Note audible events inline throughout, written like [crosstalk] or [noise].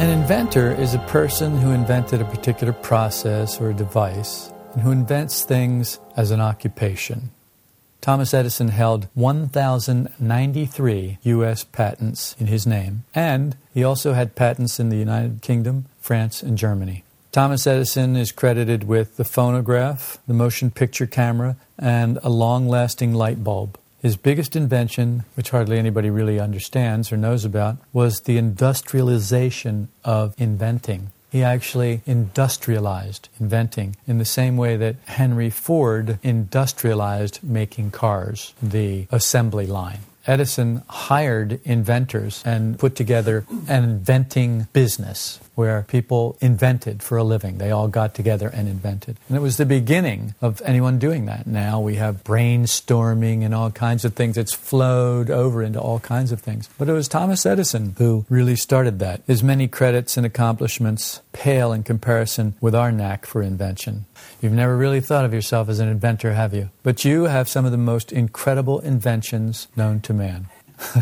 An inventor is a person who invented a particular process or a device and who invents things as an occupation. Thomas Edison held 1,093 U.S. patents in his name, and he also had patents in the United Kingdom, France, and Germany. Thomas Edison is credited with the phonograph, the motion picture camera, and a long lasting light bulb. His biggest invention, which hardly anybody really understands or knows about, was the industrialization of inventing. He actually industrialized inventing in the same way that Henry Ford industrialized making cars, the assembly line. Edison hired inventors and put together an inventing business where people invented for a living. They all got together and invented. And it was the beginning of anyone doing that. Now we have brainstorming and all kinds of things. It's flowed over into all kinds of things. But it was Thomas Edison who really started that. His many credits and accomplishments pale in comparison with our knack for invention. You've never really thought of yourself as an inventor, have you? But you have some of the most incredible inventions known to man. [laughs]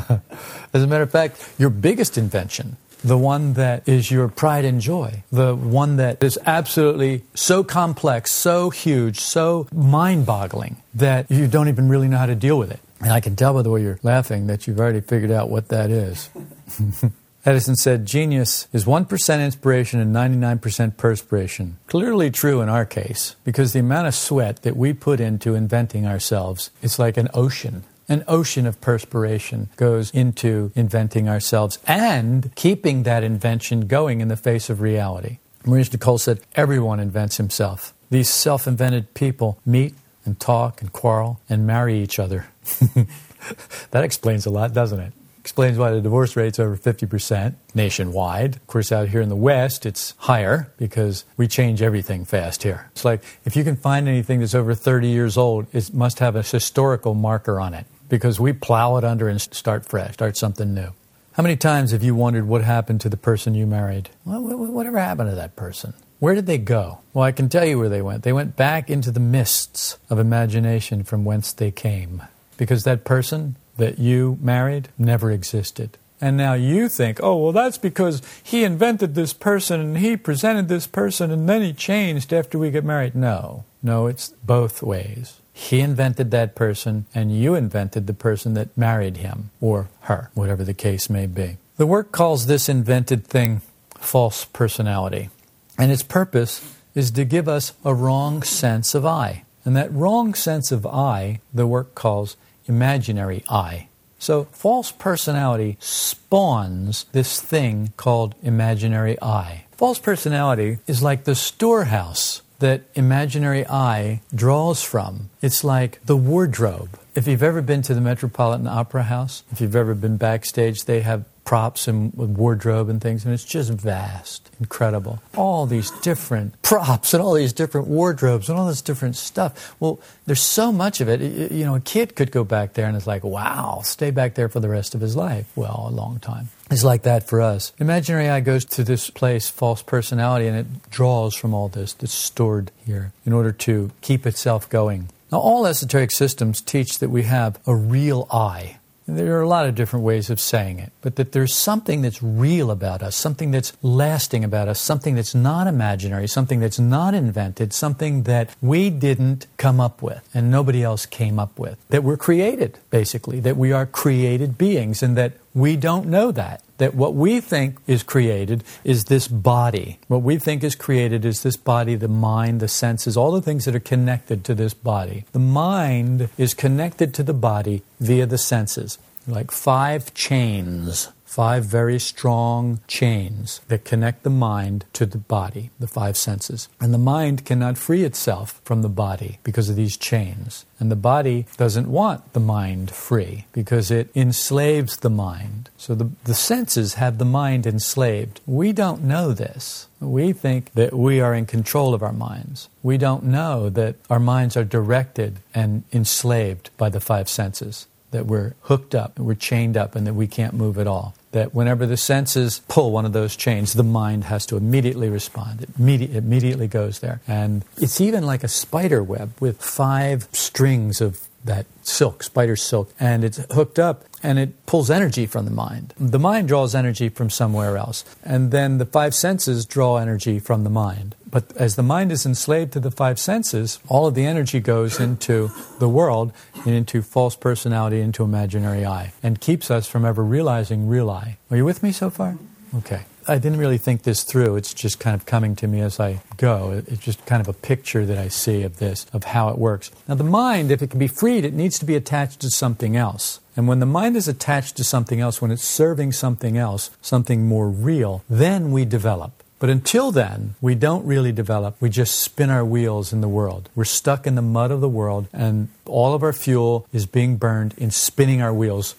as a matter of fact, your biggest invention the one that is your pride and joy, the one that is absolutely so complex, so huge, so mind boggling that you don't even really know how to deal with it. And I can tell by the way you're laughing that you've already figured out what that is. [laughs] Edison said, Genius is 1% inspiration and 99% perspiration. Clearly true in our case, because the amount of sweat that we put into inventing ourselves is like an ocean. An ocean of perspiration goes into inventing ourselves and keeping that invention going in the face of reality. Maurice Nicoll said, Everyone invents himself. These self invented people meet and talk and quarrel and marry each other. [laughs] that explains a lot, doesn't it? Explains why the divorce rate's over 50% nationwide. Of course, out here in the West, it's higher because we change everything fast here. It's like if you can find anything that's over 30 years old, it must have a historical marker on it because we plow it under and start fresh, start something new. How many times have you wondered what happened to the person you married? whatever happened to that person? Where did they go? Well, I can tell you where they went. They went back into the mists of imagination from whence they came. Because that person that you married never existed. And now you think, oh, well, that's because he invented this person and he presented this person and then he changed after we get married. No, no, it's both ways. He invented that person, and you invented the person that married him or her, whatever the case may be. The work calls this invented thing false personality, and its purpose is to give us a wrong sense of I. And that wrong sense of I, the work calls imaginary I. So, false personality spawns this thing called imaginary I. False personality is like the storehouse that imaginary I draws from. It's like the wardrobe. If you've ever been to the Metropolitan Opera House, if you've ever been backstage, they have props and wardrobe and things, and it's just vast, incredible. All these different props and all these different wardrobes and all this different stuff. Well, there's so much of it. You know, a kid could go back there and it's like, wow, stay back there for the rest of his life. Well, a long time. It's like that for us. Imaginary I goes to this place, false personality, and it draws from all this that's stored here in order to keep itself going. Now, all esoteric systems teach that we have a real I there are a lot of different ways of saying it, but that there's something that's real about us, something that's lasting about us, something that's not imaginary, something that's not invented, something that we didn't come up with and nobody else came up with. That we're created, basically, that we are created beings, and that we don't know that. That what we think is created is this body. What we think is created is this body, the mind, the senses, all the things that are connected to this body. The mind is connected to the body via the senses, like five chains five very strong chains that connect the mind to the body, the five senses. And the mind cannot free itself from the body because of these chains. And the body doesn't want the mind free because it enslaves the mind. So the, the senses have the mind enslaved. We don't know this. We think that we are in control of our minds. We don't know that our minds are directed and enslaved by the five senses, that we're hooked up, we're chained up, and that we can't move at all that whenever the senses pull one of those chains, the mind has to immediately respond. It immediately, goes there. And it's even like a spider web with five strings of that silk, spider silk, and it's hooked up and it pulls energy from the mind. The mind draws energy from somewhere else, and then the five senses draw energy from the mind. But as the mind is enslaved to the five senses, all of the energy goes into the world and into false personality, into imaginary I, and keeps us from ever realizing real I. Are you with me so far? Okay. I didn't really think this through. It's just kind of coming to me as I go. It's just kind of a picture that I see of this, of how it works. Now, the mind, if it can be freed, it needs to be attached to something else. And when the mind is attached to something else, when it's serving something else, something more real, then we develop. But until then, we don't really develop. We just spin our wheels in the world. We're stuck in the mud of the world, and all of our fuel is being burned in spinning our wheels.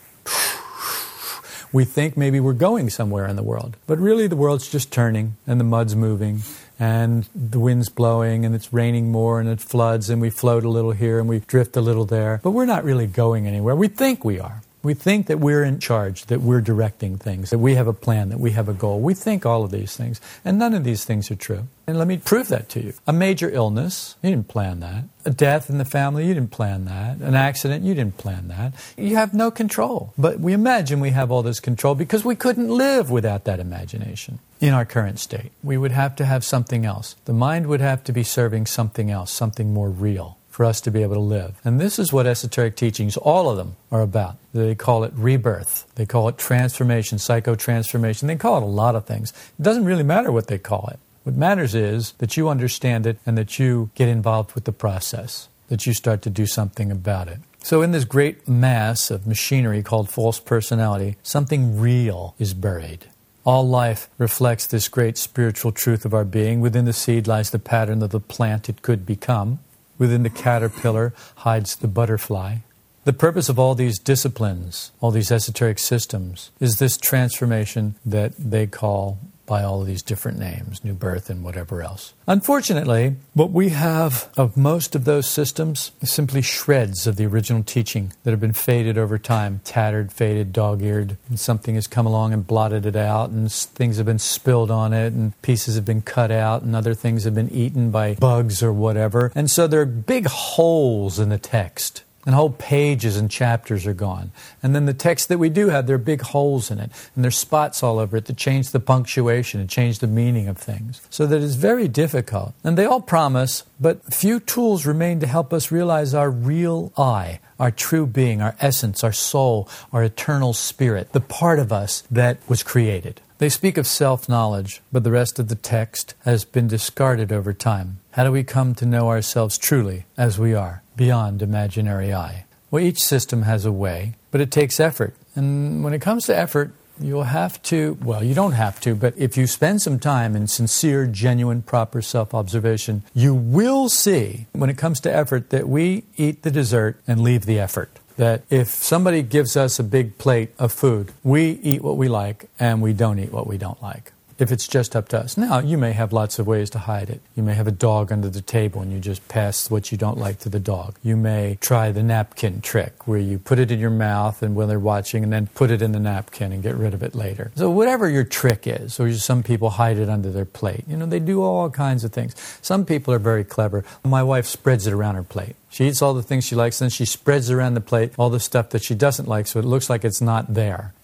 We think maybe we're going somewhere in the world, but really the world's just turning, and the mud's moving, and the wind's blowing, and it's raining more, and it floods, and we float a little here, and we drift a little there. But we're not really going anywhere. We think we are. We think that we're in charge, that we're directing things, that we have a plan, that we have a goal. We think all of these things, and none of these things are true. And let me prove that to you. A major illness, you didn't plan that. A death in the family, you didn't plan that. An accident, you didn't plan that. You have no control. But we imagine we have all this control because we couldn't live without that imagination in our current state. We would have to have something else. The mind would have to be serving something else, something more real for us to be able to live. And this is what esoteric teachings, all of them, are about. They call it rebirth. They call it transformation, psychotransformation. They call it a lot of things. It doesn't really matter what they call it. What matters is that you understand it and that you get involved with the process, that you start to do something about it. So, in this great mass of machinery called false personality, something real is buried. All life reflects this great spiritual truth of our being. Within the seed lies the pattern of the plant it could become. Within the caterpillar hides the butterfly. The purpose of all these disciplines, all these esoteric systems, is this transformation that they call by all of these different names, new birth and whatever else. Unfortunately, what we have of most of those systems is simply shreds of the original teaching that have been faded over time, tattered, faded, dog eared, and something has come along and blotted it out, and things have been spilled on it, and pieces have been cut out, and other things have been eaten by bugs or whatever. And so there are big holes in the text and whole pages and chapters are gone. And then the text that we do have, there are big holes in it, and there's spots all over it that change the punctuation and change the meaning of things. So that it's very difficult. And they all promise, but few tools remain to help us realize our real I, our true being, our essence, our soul, our eternal spirit, the part of us that was created. They speak of self knowledge, but the rest of the text has been discarded over time. How do we come to know ourselves truly as we are, beyond imaginary I. Well, each system has a way, but it takes effort. And when it comes to effort, you'll have to, well, you don't have to, but if you spend some time in sincere, genuine, proper self observation, you will see, when it comes to effort, that we eat the dessert and leave the effort that if somebody gives us a big plate of food, we eat what we like and we don't eat what we don't like if it's just up to us. Now, you may have lots of ways to hide it. You may have a dog under the table and you just pass what you don't like to the dog. You may try the napkin trick where you put it in your mouth and when they're watching and then put it in the napkin and get rid of it later. So, whatever your trick is, or some people hide it under their plate. You know, they do all kinds of things. Some people are very clever. My wife spreads it around her plate. She eats all the things she likes, and then she spreads around the plate all the stuff that she doesn't like so it looks like it's not there. [laughs]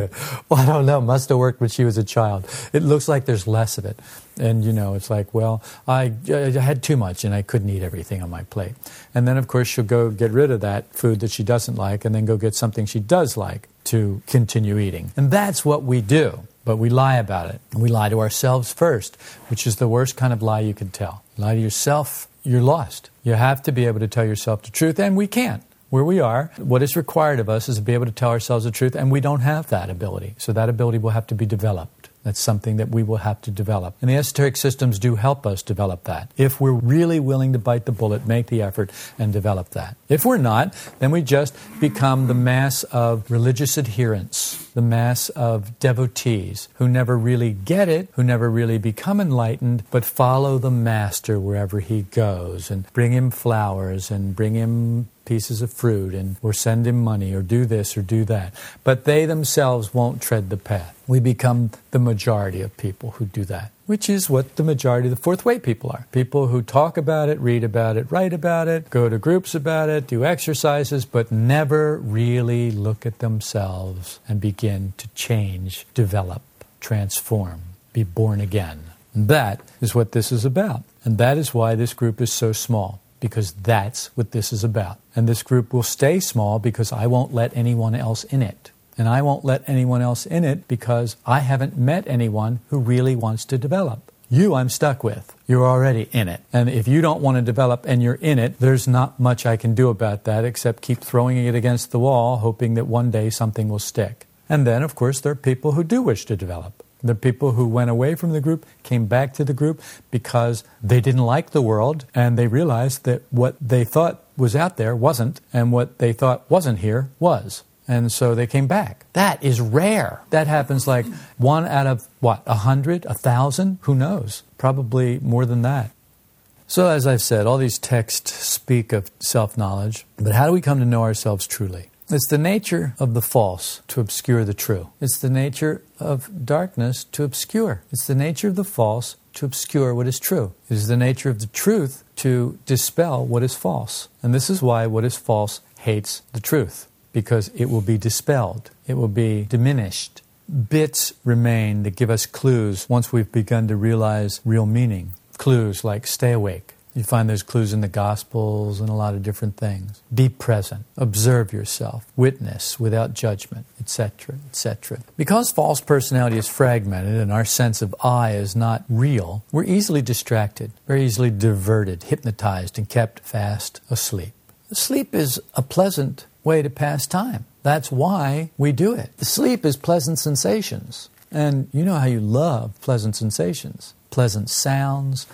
[laughs] well, I don't know. Must have worked when she was a child. It looks like there's less of it. And, you know, it's like, well, I, I had too much and I couldn't eat everything on my plate. And then, of course, she'll go get rid of that food that she doesn't like and then go get something she does like to continue eating. And that's what we do. But we lie about it. We lie to ourselves first, which is the worst kind of lie you can tell. Lie to yourself, you're lost. You have to be able to tell yourself the truth, and we can't. Where we are. What is required of us is to be able to tell ourselves the truth, and we don't have that ability. So that ability will have to be developed. That's something that we will have to develop. And the esoteric systems do help us develop that. If we're really willing to bite the bullet, make the effort, and develop that. If we're not, then we just become the mass of religious adherents, the mass of devotees who never really get it, who never really become enlightened, but follow the master wherever he goes and bring him flowers and bring him pieces of fruit and or send him money or do this or do that. But they themselves won't tread the path. We become the majority of people who do that, which is what the majority of the fourth way people are. People who talk about it, read about it, write about it, go to groups about it, do exercises, but never really look at themselves and begin to change, develop, transform, be born again. That is what this is about. And that is why this group is so small because that's what this is about. And this group will stay small because I won't let anyone else in it. And I won't let anyone else in it because I haven't met anyone who really wants to develop. You, I'm stuck with. You're already in it. And if you don't want to develop and you're in it, there's not much I can do about that except keep throwing it against the wall, hoping that one day something will stick. And then, of course, there are people who do wish to develop. The people who went away from the group came back to the group because they didn't like the world and they realized that what they thought was out there wasn't, and what they thought wasn't here was. And so they came back. That is rare. That happens like one out of what, a hundred, a thousand? Who knows? Probably more than that. So, as I've said, all these texts speak of self knowledge, but how do we come to know ourselves truly? It's the nature of the false to obscure the true. It's the nature of darkness to obscure. It's the nature of the false to obscure what is true. It is the nature of the truth to dispel what is false. And this is why what is false hates the truth, because it will be dispelled, it will be diminished. Bits remain that give us clues once we've begun to realize real meaning. Clues like stay awake, you find those clues in the Gospels and a lot of different things. Be present, observe yourself, witness without judgment, etc., etc. Because false personality is fragmented and our sense of I is not real, we're easily distracted, very easily diverted, hypnotized, and kept fast asleep. Sleep is a pleasant way to pass time. That's why we do it. Sleep is pleasant sensations. And you know how you love pleasant sensations, pleasant sounds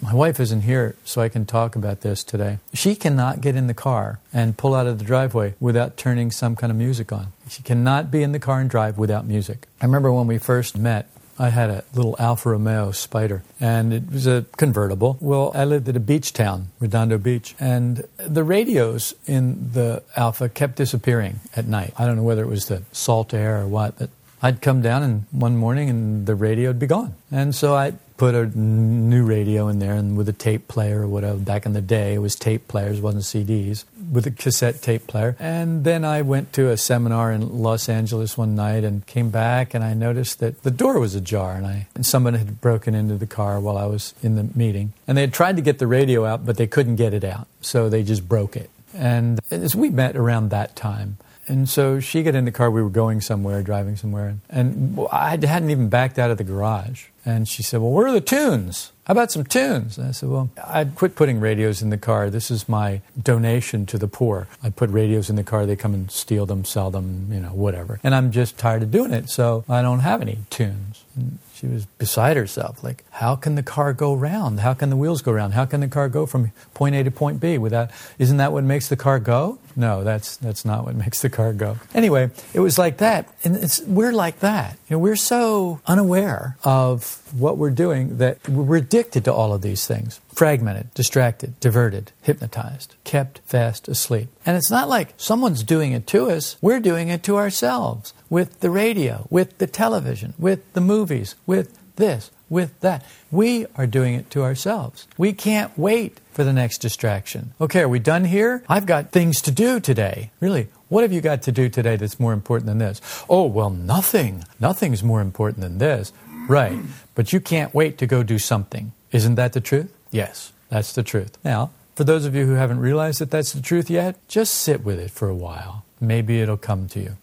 my wife isn't here, so I can talk about this today. She cannot get in the car and pull out of the driveway without turning some kind of music on. She cannot be in the car and drive without music. I remember when we first met, I had a little Alfa Romeo Spider, and it was a convertible. Well, I lived at a beach town, Redondo Beach, and the radios in the Alfa kept disappearing at night. I don't know whether it was the salt air or what, but I'd come down and one morning and the radio would be gone. And so I put a new radio in there and with a tape player or whatever. Back in the day, it was tape players, wasn't CDs, with a cassette tape player. And then I went to a seminar in Los Angeles one night and came back and I noticed that the door was ajar and I and someone had broken into the car while I was in the meeting. And they had tried to get the radio out, but they couldn't get it out, so they just broke it. And as we met around that time, and so she got in the car. We were going somewhere, driving somewhere. And I hadn't even backed out of the garage. And she said, Well, where are the tunes? How about some tunes? And I said, Well, I'd quit putting radios in the car. This is my donation to the poor. I put radios in the car. They come and steal them, sell them, you know, whatever. And I'm just tired of doing it. So I don't have any tunes. And she was beside herself. Like, how can the car go round? How can the wheels go round? How can the car go from point A to point B without? Isn't that what makes the car go? No, that's that's not what [laughs] makes the car go. Anyway, it was like that, and it's we're like that. You know, we're so unaware of what we're doing that we're addicted to all of these things fragmented, distracted, diverted, hypnotized, kept fast asleep. And it's not like someone's doing it to us, we're doing it to ourselves with the radio, with the television, with the movies, with this, with that. We are doing it to ourselves. We can't wait for the next distraction. Okay, are we done here? I've got things to do today. Really, what have you got to do today that's more important than this? Oh, well, nothing. Nothing's more important than this. Right. But you can't wait to go do something. Isn't that the truth? Yes, that's the truth. Now, for those of you who haven't realized that that's the truth yet, just sit with it for a while. Maybe it'll come to you.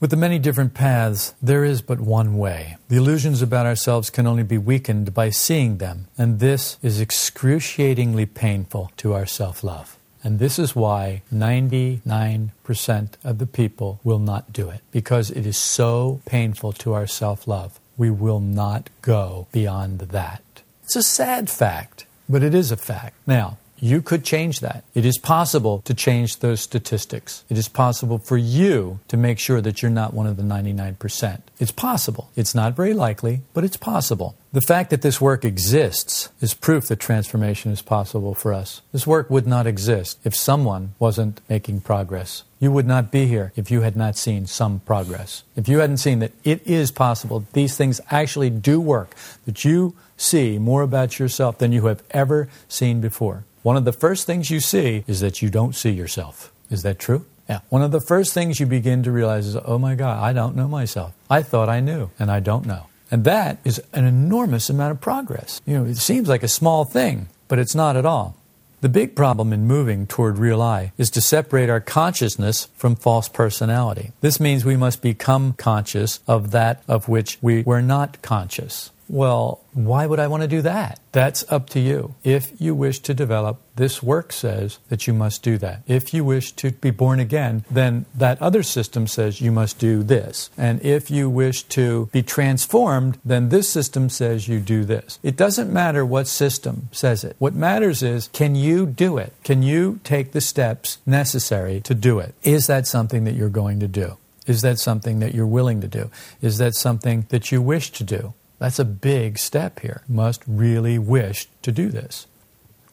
With the many different paths, there is but one way. The illusions about ourselves can only be weakened by seeing them, and this is excruciatingly painful to our self love. And this is why 99% of the people will not do it because it is so painful to our self love. We will not go beyond that. It's a sad fact, but it is a fact. Now, you could change that. It is possible to change those statistics. It is possible for you to make sure that you're not one of the 99%. It's possible. It's not very likely, but it's possible. The fact that this work exists is proof that transformation is possible for us. This work would not exist if someone wasn't making progress. You would not be here if you had not seen some progress. If you hadn't seen that it is possible, these things actually do work, that you see more about yourself than you have ever seen before. One of the first things you see is that you don't see yourself. Is that true? Yeah. One of the first things you begin to realize is, oh my God, I don't know myself. I thought I knew, and I don't know. And that is an enormous amount of progress. You know, it seems like a small thing, but it's not at all. The big problem in moving toward real I is to separate our consciousness from false personality. This means we must become conscious of that of which we were not conscious. Well, why would I want to do that? That's up to you. If you wish to develop, this work says that you must do that. If you wish to be born again, then that other system says you must do this. And if you wish to be transformed, then this system says you do this. It doesn't matter what system says it. What matters is can you do it? Can you take the steps necessary to do it? Is that something that you're going to do? Is that something that you're willing to do? Is that something that you wish to do? That's a big step here. Must really wish to do this.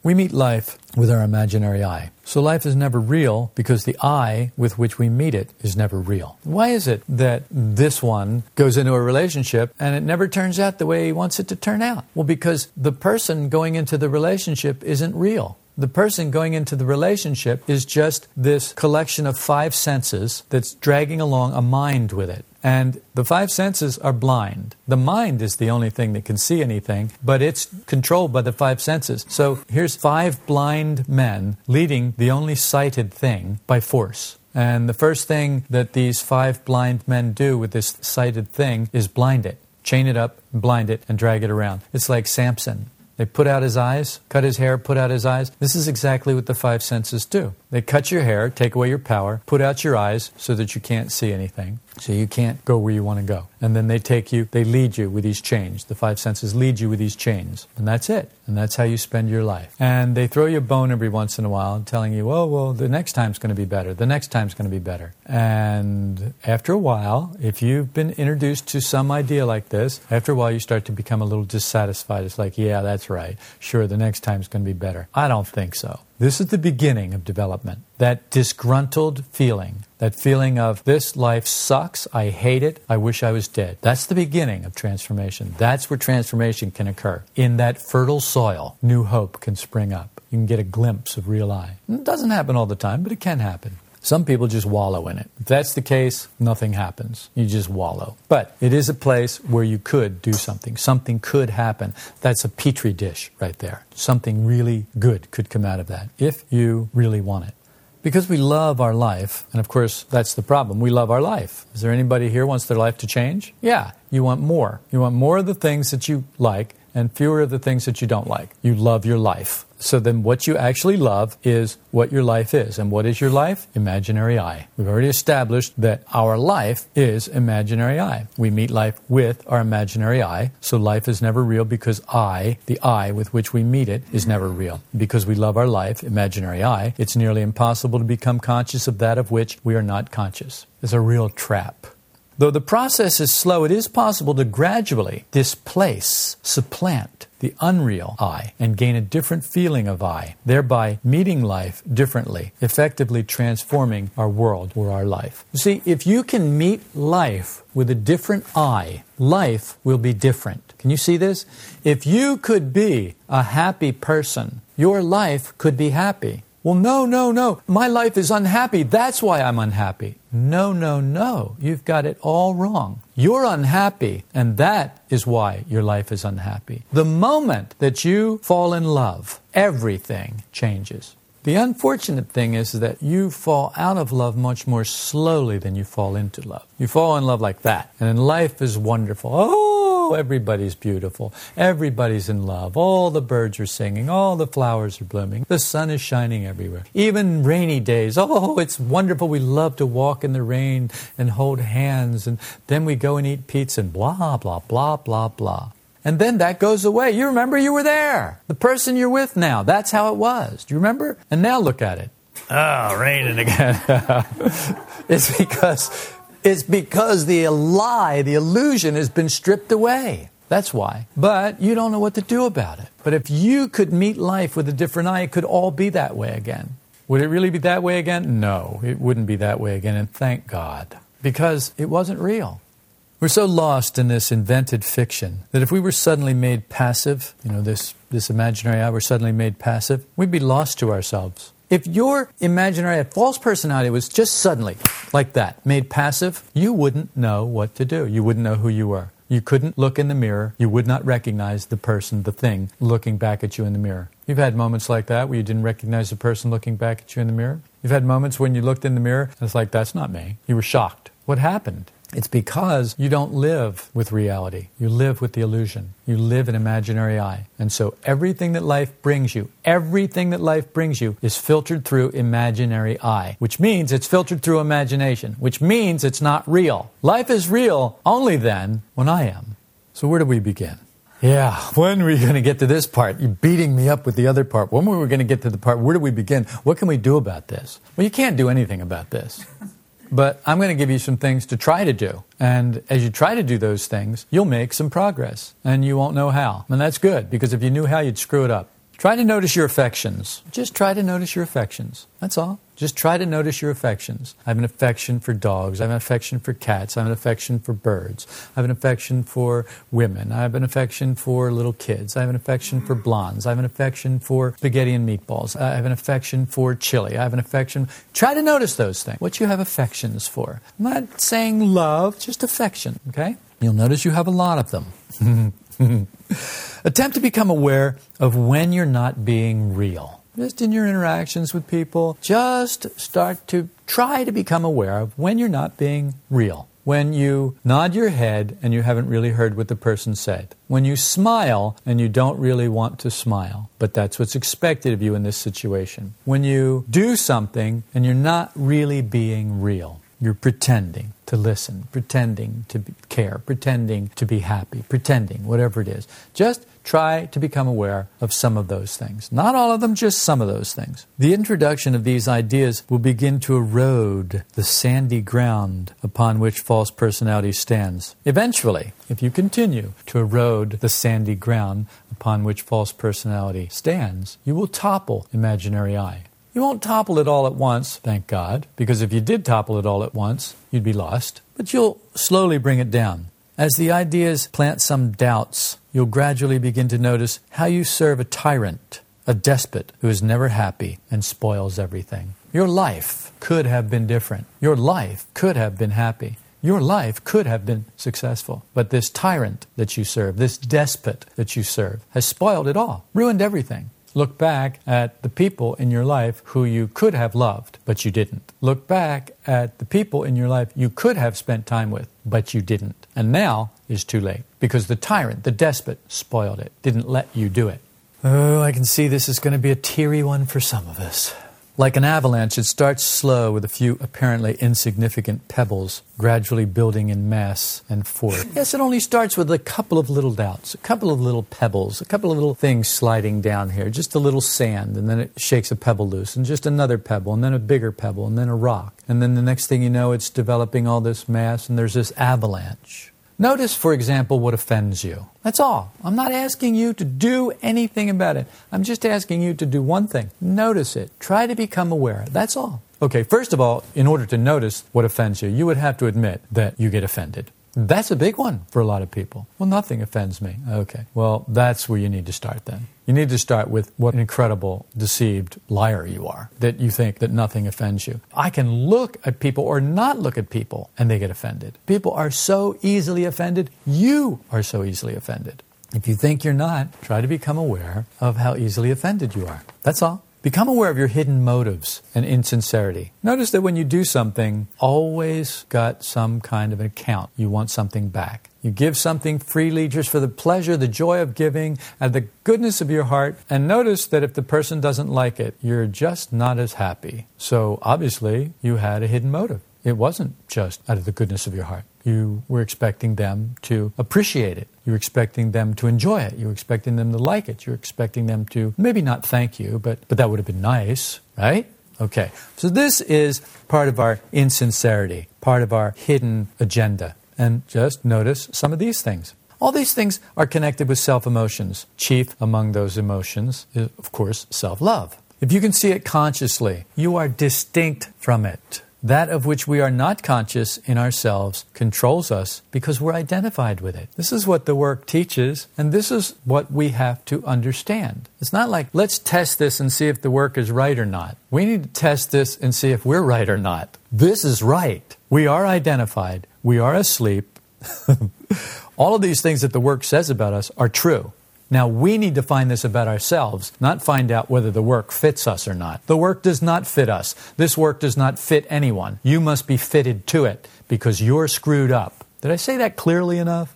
We meet life with our imaginary I. So life is never real because the I with which we meet it is never real. Why is it that this one goes into a relationship and it never turns out the way he wants it to turn out? Well, because the person going into the relationship isn't real. The person going into the relationship is just this collection of five senses that's dragging along a mind with it. And the five senses are blind. The mind is the only thing that can see anything, but it's controlled by the five senses. So here's five blind men leading the only sighted thing by force. And the first thing that these five blind men do with this sighted thing is blind it, chain it up, blind it, and drag it around. It's like Samson. They put out his eyes, cut his hair, put out his eyes. This is exactly what the five senses do. They cut your hair, take away your power, put out your eyes so that you can't see anything, so you can't go where you want to go. And then they take you, they lead you with these chains. The five senses lead you with these chains. And that's it. And that's how you spend your life. And they throw you a bone every once in a while, telling you, oh, well, the next time's going to be better. The next time's going to be better. And after a while, if you've been introduced to some idea like this, after a while you start to become a little dissatisfied. It's like, yeah, that's right. Sure, the next time's going to be better. I don't think so. This is the beginning of development. That disgruntled feeling, that feeling of this life sucks, I hate it, I wish I was dead. That's the beginning of transformation. That's where transformation can occur. In that fertile soil, new hope can spring up. You can get a glimpse of real I. It doesn't happen all the time, but it can happen. Some people just wallow in it. If that's the case, nothing happens. You just wallow. But it is a place where you could do something. Something could happen. That's a petri dish right there. Something really good could come out of that if you really want it. Because we love our life, and of course, that's the problem. We love our life. Is there anybody here wants their life to change? Yeah, you want more. You want more of the things that you like and fewer of the things that you don't like. You love your life. So then what you actually love is what your life is. And what is your life? Imaginary I. We've already established that our life is imaginary I. We meet life with our imaginary I. So life is never real because I, the I with which we meet it, is never real. Because we love our life, imaginary I, it's nearly impossible to become conscious of that of which we are not conscious. It's a real trap. Though the process is slow, it is possible to gradually displace, supplant the unreal I and gain a different feeling of I, thereby meeting life differently, effectively transforming our world or our life. You see, if you can meet life with a different I, life will be different. Can you see this? If you could be a happy person, your life could be happy. Well, no, no, no. My life is unhappy. That's why I'm unhappy. No, no, no. You've got it all wrong. You're unhappy, and that is why your life is unhappy. The moment that you fall in love, everything changes. The unfortunate thing is that you fall out of love much more slowly than you fall into love. You fall in love like that, and life is wonderful. Oh, Oh, everybody's beautiful. Everybody's in love. All the birds are singing. All the flowers are blooming. The sun is shining everywhere. Even rainy days. Oh, it's wonderful. We love to walk in the rain and hold hands. And then we go and eat pizza and blah, blah, blah, blah, blah. And then that goes away. You remember you were there. The person you're with now. That's how it was. Do you remember? And now look at it. Oh, raining again. [laughs] it's because it's because the lie, the illusion has been stripped away. That's why. But you don't know what to do about it. But if you could meet life with a different I, it could all be that way again. Would it really be that way again? No, it wouldn't be that way again. And thank God. Because it wasn't real. We're so lost in this invented fiction that if we were suddenly made passive, you know, this, this imaginary I were suddenly made passive, we'd be lost to ourselves. If your imaginary false personality was just suddenly like that, made passive, you wouldn't know what to do. You wouldn't know who you were. You couldn't look in the mirror. You would not recognize the person, the thing, looking back at you in the mirror. You've had moments like that where you didn't recognize the person looking back at you in the mirror. You've had moments when you looked in the mirror and it's like, that's not me. You were shocked. What happened? It's because you don't live with reality. You live with the illusion. You live an imaginary I. And so everything that life brings you, everything that life brings you is filtered through imaginary I, which means it's filtered through imagination, which means it's not real. Life is real only then when I am. So where do we begin? Yeah, when are we going to get to this part? You're beating me up with the other part. When were we going to get to the part? Where do we begin? What can we do about this? Well, you can't do anything about this. But I'm going to give you some things to try to do. And as you try to do those things, you'll make some progress. And you won't know how. And that's good, because if you knew how, you'd screw it up. Try to notice your affections. Just try to notice your affections. That's all. Just try to notice your affections. I have an affection for dogs. I have an affection for cats. I have an affection for birds. I have an affection for women. I have an affection for little kids. I have an affection for blondes. I have an affection for spaghetti and meatballs. I have an affection for chili. I have an affection. Try to notice those things. What you have affections for. I'm not saying love, just affection, okay? You'll notice you have a lot of them. [laughs] [laughs] Attempt to become aware of when you're not being real just in your interactions with people, just start to try to become aware of when you're not being real. When you nod your head and you haven't really heard what the person said. When you smile and you don't really want to smile, but that's what's expected of you in this situation. When you do something and you're not really being real. You're pretending to listen, pretending to care, pretending to be happy, pretending, whatever it is. Just try to become aware of some of those things. Not all of them, just some of those things. The introduction of these ideas will begin to erode the sandy ground upon which false personality stands. Eventually, if you continue to erode the sandy ground upon which false personality stands, you will topple imaginary I. You won't topple it all at once, thank God, because if you did topple it all at once, you'd be lost. But you'll slowly bring it down. As the ideas plant some doubts, you'll gradually begin to notice how you serve a tyrant, a despot who is never happy and spoils everything. Your life could have been different. Your life could have been happy. Your life could have been successful. But this tyrant that you serve, this despot that you serve, has spoiled it all, ruined everything. Look back at the people in your life who you could have loved, but you didn't. Look back at the people in your life you could have spent time with, but you didn't. And now is too late because the tyrant, the despot, spoiled it, didn't let you do it. Oh, I can see this is going to be a teary one for some of us. Like an avalanche, it starts slow with a few apparently insignificant pebbles gradually building in mass and force. Yes, it only starts with a couple of little doubts, a couple of little pebbles, a couple of little things sliding down here, just a little sand, and then it shakes a pebble loose, and just another pebble, and then a bigger pebble, and then a rock. And then the next thing you know, it's developing all this mass, and there's this avalanche. Notice, for example, what offends you. That's all. I'm not asking you to do anything about it. I'm just asking you to do one thing. Notice it. Try to become aware. That's all. Okay, first of all, in order to notice what offends you, you would have to admit that you get offended. That's a big one for a lot of people. Well, nothing offends me. Okay. Well, that's where you need to start then. You need to start with what an incredible deceived liar you are, that you think that nothing offends you. I can look at people or not look at people and they get offended. People are so easily offended. You are so easily offended. If you think you're not, try to become aware of how easily offended you are. That's all Become aware of your hidden motives and insincerity. Notice that when you do something, always got some kind of an account. You want something back. You give something freely just for the pleasure, the joy of giving, and the goodness of your heart. And notice that if the person doesn't like it, you're just not as happy. So obviously, you had a hidden motive. It wasn't just out of the goodness of your heart. You were expecting them to appreciate it. You were expecting them to enjoy it. You were expecting them to like it. You were expecting them to maybe not thank you, but, but that would have been nice, right? Okay. So this is part of our insincerity, part of our hidden agenda. And just notice some of these things. All these things are connected with self emotions. Chief among those emotions is, of course, self love. If you can see it consciously, you are distinct from it. That of which we are not conscious in ourselves controls us because we're identified with it. This is what the work teaches, and this is what we have to understand. It's not like, let's test this and see if the work is right or not. We need to test this and see if we're right or not. This is right. We are identified. We are asleep. [laughs] All of these things that the work says about us are true. Now, we need to find this about ourselves, not find out whether the work fits us or not. The work does not fit us. This work does not fit anyone. You must be fitted to it because you're screwed up. Did I say that clearly enough?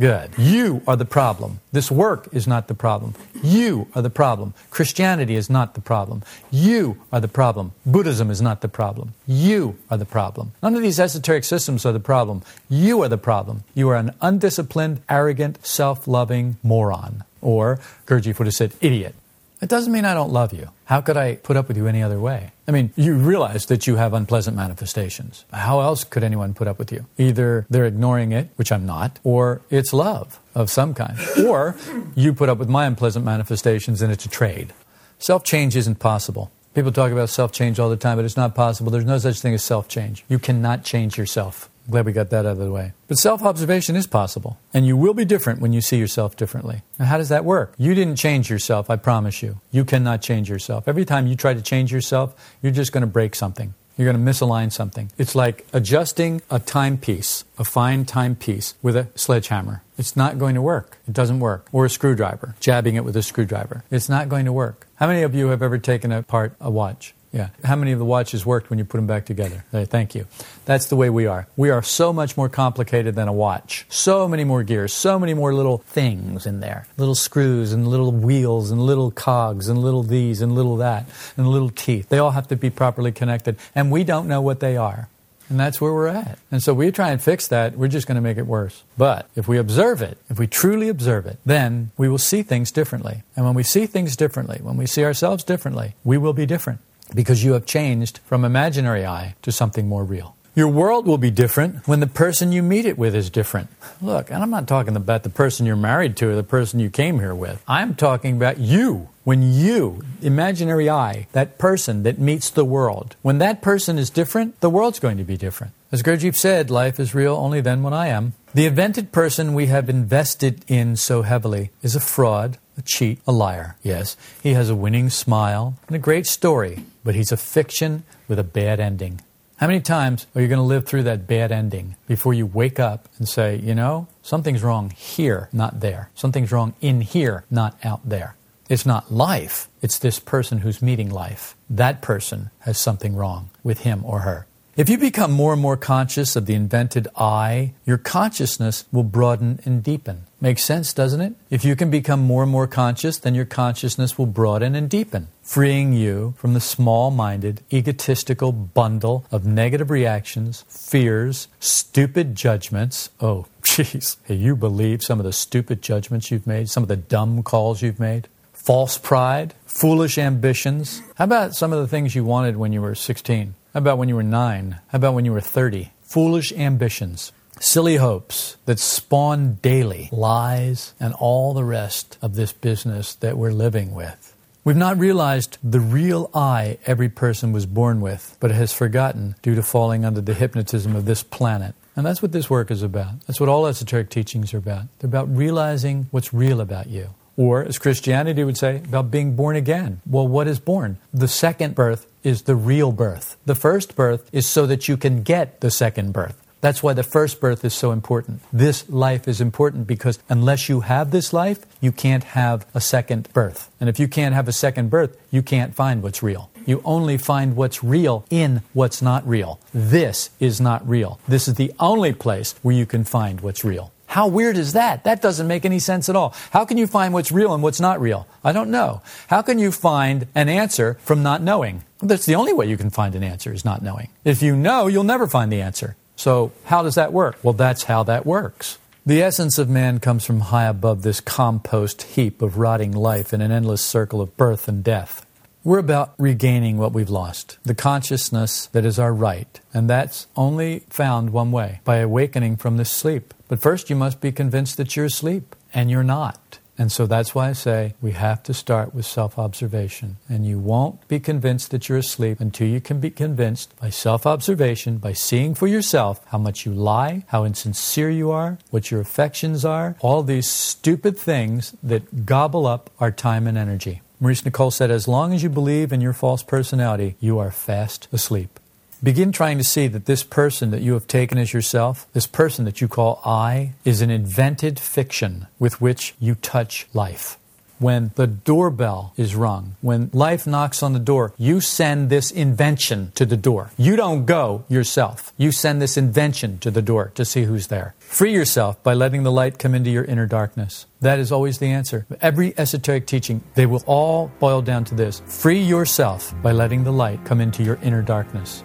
Good. You are the problem. This work is not the problem. You are the problem. Christianity is not the problem. You are the problem. Buddhism is not the problem. You are the problem. None of these esoteric systems are the problem. You are the problem. You are an undisciplined, arrogant, self loving moron. Or, Gurdjieff would have said, idiot. It doesn't mean I don't love you. How could I put up with you any other way? I mean, you realize that you have unpleasant manifestations. How else could anyone put up with you? Either they're ignoring it, which I'm not, or it's love of some kind. [laughs] Or you put up with my unpleasant manifestations and it's a trade. Self change isn't possible. People talk about self change all the time, but it's not possible. There's no such thing as self change. You cannot change yourself. Glad we got that out of the way. But self observation is possible, and you will be different when you see yourself differently. Now, how does that work? You didn't change yourself, I promise you. You cannot change yourself. Every time you try to change yourself, you're just going to break something. You're going to misalign something. It's like adjusting a timepiece, a fine timepiece, with a sledgehammer. It's not going to work. It doesn't work. Or a screwdriver, jabbing it with a screwdriver. It's not going to work. How many of you have ever taken apart a watch? Yeah. How many of the watches worked when you put them back together? Thank you. That's the way we are. We are so much more complicated than a watch. So many more gears, so many more little things in there. Little screws and little wheels and little cogs and little these and little that and little teeth. They all have to be properly connected. And we don't know what they are. And that's where we're at. And so we try and fix that, we're just going to make it worse. But if we observe it, if we truly observe it, then we will see things differently. And when we see things differently, when we see ourselves differently, we will be different because you have changed from imaginary I to something more real. Your world will be different when the person you meet it with is different. Look, and I'm not talking about the person you're married to or the person you came here with. I'm talking about you. When you, imaginary I, that person that meets the world, when that person is different, the world's going to be different. As Gurdjieff said, life is real only then when I am. The invented person we have invested in so heavily is a fraud, a cheat, a liar. Yes, he has a winning smile and a great story, but he's a fiction with a bad ending. How many times are you going to live through that bad ending before you wake up and say, you know, something's wrong here, not there. Something's wrong in here, not out there. It's not life, it's this person who's meeting life. That person has something wrong with him or her. If you become more and more conscious of the invented I, your consciousness will broaden and deepen. Makes sense, doesn't it? If you can become more and more conscious, then your consciousness will broaden and deepen, freeing you from the small minded, egotistical bundle of negative reactions, fears, stupid judgments. Oh, [laughs] jeez. Hey, you believe some of the stupid judgments you've made, some of the dumb calls you've made? False pride, foolish ambitions. How about some of the things you wanted when you were 16? How about when you were 9? How about when you were 30? Foolish ambitions silly hopes that spawn daily lies and all the rest of this business that we're living with. We've not realized the real I every person was born with, but has forgotten due to falling under the hypnotism of this planet. And that's what this work is about. That's what all esoteric teachings are about. They're about realizing what's real about you. Or, as Christianity would say, about being born again. Well, what is born? The second birth is the real birth. The first birth is so that you can get the second birth. That's why the first birth is so important. This life is important because unless you have this life, you can't have a second birth. And if you can't have a second birth, you can't find what's real. You only find what's real in what's not real. This is not real. This is the only place where you can find what's real. How weird is that? That doesn't make any sense at all. How can you find what's real and what's not real? I don't know. How can you find an answer from not knowing? That's the only way you can find an answer is not knowing. If you know, you'll never find the answer. So, how does that work? Well, that's how that works. The essence of man comes from high above this compost heap of rotting life in an endless circle of birth and death. We're about regaining what we've lost, the consciousness that is our right. And that's only found one way by awakening from this sleep. But first, you must be convinced that you're asleep, and you're not. And so that's why I say we have to start with self observation. And you won't be convinced that you're asleep until you can be convinced by self observation, by seeing for yourself how much you lie, how insincere you are, what your affections are, all these stupid things that gobble up our time and energy. Maurice Nicoll said, As long as you believe in your false personality, you are fast asleep. Begin trying to see that this person that you have taken as yourself, this person that you call I, is an invented fiction with which you touch life when the doorbell is rung, when life knocks on the door, you send this invention to the door. You don't go yourself. You send this invention to the door to see who's there. Free yourself by letting the light come into your inner darkness. That is always the answer. Every esoteric teaching, they will all boil down to this. Free yourself by letting the light come into your inner darkness.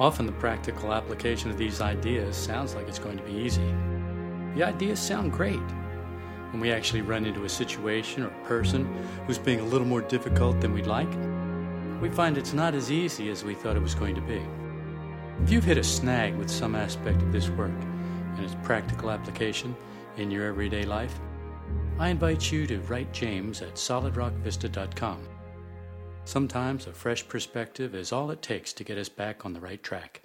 Often the practical application of these ideas sounds like it's going to be easy. The ideas sound great when we actually run into a situation or person who's being a little more difficult than we'd like, we find it's not as easy as we thought it was going to be. If you've hit a snag with some aspect of this work and its practical application in your everyday life, I invite you to write James at solidrockvista.com. Sometimes a fresh perspective is all it takes to get us back on the right track.